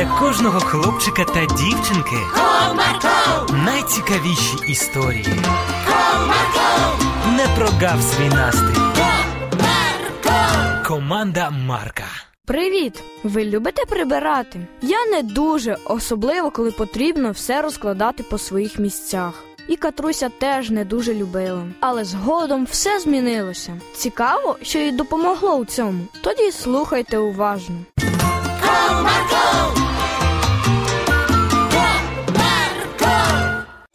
для кожного хлопчика та дівчинки Comarco, найцікавіші історії. Comarco, Не прогав свій настрій. Comarco. Команда Марка. Привіт! Ви любите прибирати? Я не дуже, особливо коли потрібно все розкладати по своїх місцях. І Катруся теж не дуже любила. Але згодом все змінилося. Цікаво, що їй допомогло у цьому. Тоді слухайте уважно.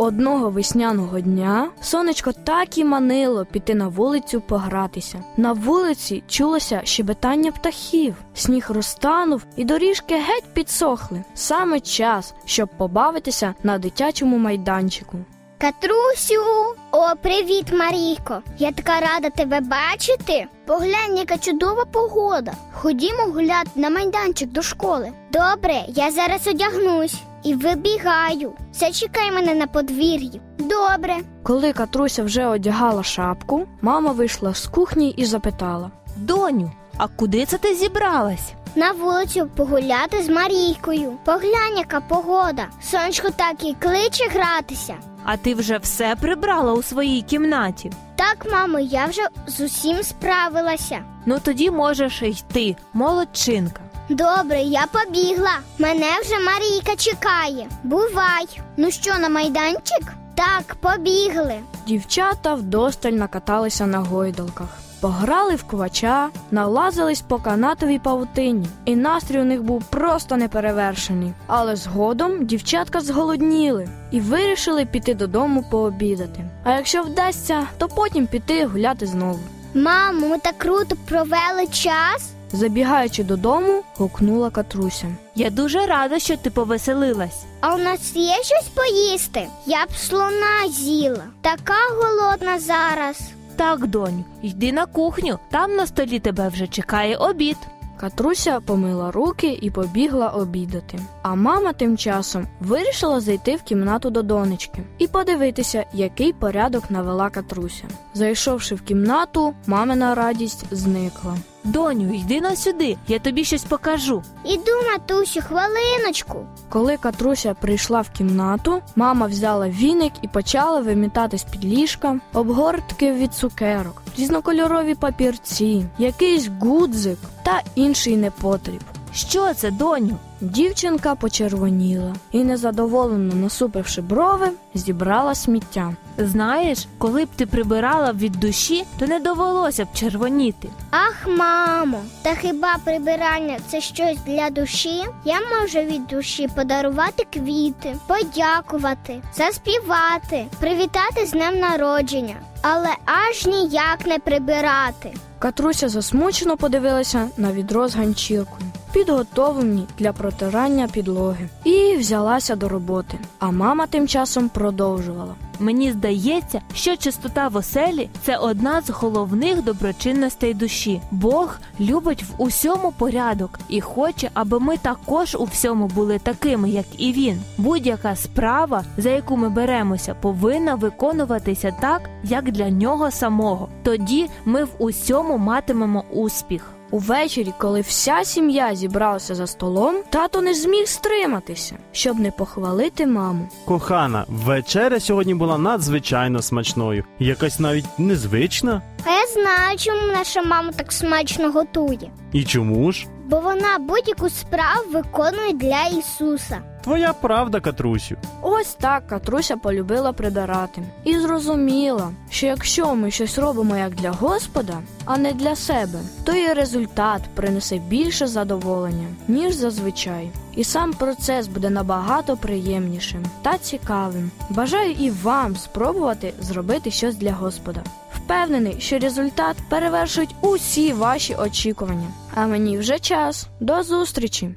Одного весняного дня сонечко так і манило піти на вулицю погратися. На вулиці чулося щебетання птахів, сніг розтанув і доріжки геть підсохли. Саме час, щоб побавитися на дитячому майданчику. Катрусю, о, привіт, Марійко. Я така рада тебе бачити. Поглянь, яка чудова погода. Ходімо гуляти на майданчик до школи. Добре, я зараз одягнусь і вибігаю. Зачекай мене на подвір'ї. Добре. Коли Катруся вже одягала шапку, мама вийшла з кухні і запитала. Доню, а куди це ти зібралась? На вулицю погуляти з Марійкою. Поглянь, яка погода. Сонечко так і кличе гратися. А ти вже все прибрала у своїй кімнаті. Так, мамо, я вже з усім справилася. Ну тоді можеш йти, молодчинка. Добре, я побігла. Мене вже Марійка чекає. Бувай. Ну що, на майданчик? Так, побігли. Дівчата вдосталь накаталися на гойдалках, пограли в квача, налазились по канатовій павутині, і настрій у них був просто неперевершений. Але згодом дівчатка зголодніли і вирішили піти додому пообідати. А якщо вдасться, то потім піти гуляти знову. Мамо, ми так круто провели час. Забігаючи додому, гукнула Катруся. Я дуже рада, що ти повеселилась. А у нас є щось поїсти? Я б слона з'їла. Така голодна зараз. Так, доню, йди на кухню, там на столі тебе вже чекає обід. Катруся помила руки і побігла обідати. А мама тим часом вирішила зайти в кімнату до донечки і подивитися, який порядок навела Катруся. Зайшовши в кімнату, мамина радість зникла. Доню, йди на сюди, я тобі щось покажу. Іду, матусю, хвилиночку. Коли Катруся прийшла в кімнату, мама взяла віник і почала вимітати з-під ліжка обгортки від цукерок, різнокольорові папірці, якийсь гудзик та інший непотріб. Що це, доню? Дівчинка почервоніла і, незадоволено насупивши брови, зібрала сміття. Знаєш, коли б ти прибирала від душі, то не довелося б червоніти. Ах, мамо, та хіба прибирання це щось для душі? Я можу від душі подарувати квіти, подякувати, заспівати, привітати з днем народження, але аж ніяк не прибирати. Катруся засмучено подивилася на відро з ганчіркою, підготовлені для протирання підлоги, і взялася до роботи. А мама тим часом продовжувала. Мені здається, що чистота в оселі це одна з головних доброчинностей душі. Бог любить в усьому порядок і хоче, аби ми також у всьому були такими, як і він. Будь-яка справа, за яку ми беремося, повинна виконуватися так, як для нього самого. Тоді ми в усьому матимемо успіх. Увечері, коли вся сім'я зібралася за столом, тато не зміг стриматися, щоб не похвалити маму. Кохана, вечеря сьогодні була надзвичайно смачною, якась навіть незвична. А я знаю, чому наша мама так смачно готує. І чому ж? Бо вона будь-яку справу виконує для Ісуса. Твоя правда, Катрусю. Ось так Катруся полюбила прибирати і зрозуміла, що якщо ми щось робимо як для Господа, а не для себе, то і результат принесе більше задоволення, ніж зазвичай. І сам процес буде набагато приємнішим та цікавим. Бажаю і вам спробувати зробити щось для Господа. Впевнений, що результат перевершить усі ваші очікування. А мені вже час. До зустрічі!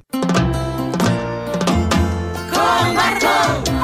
Marco, Marco.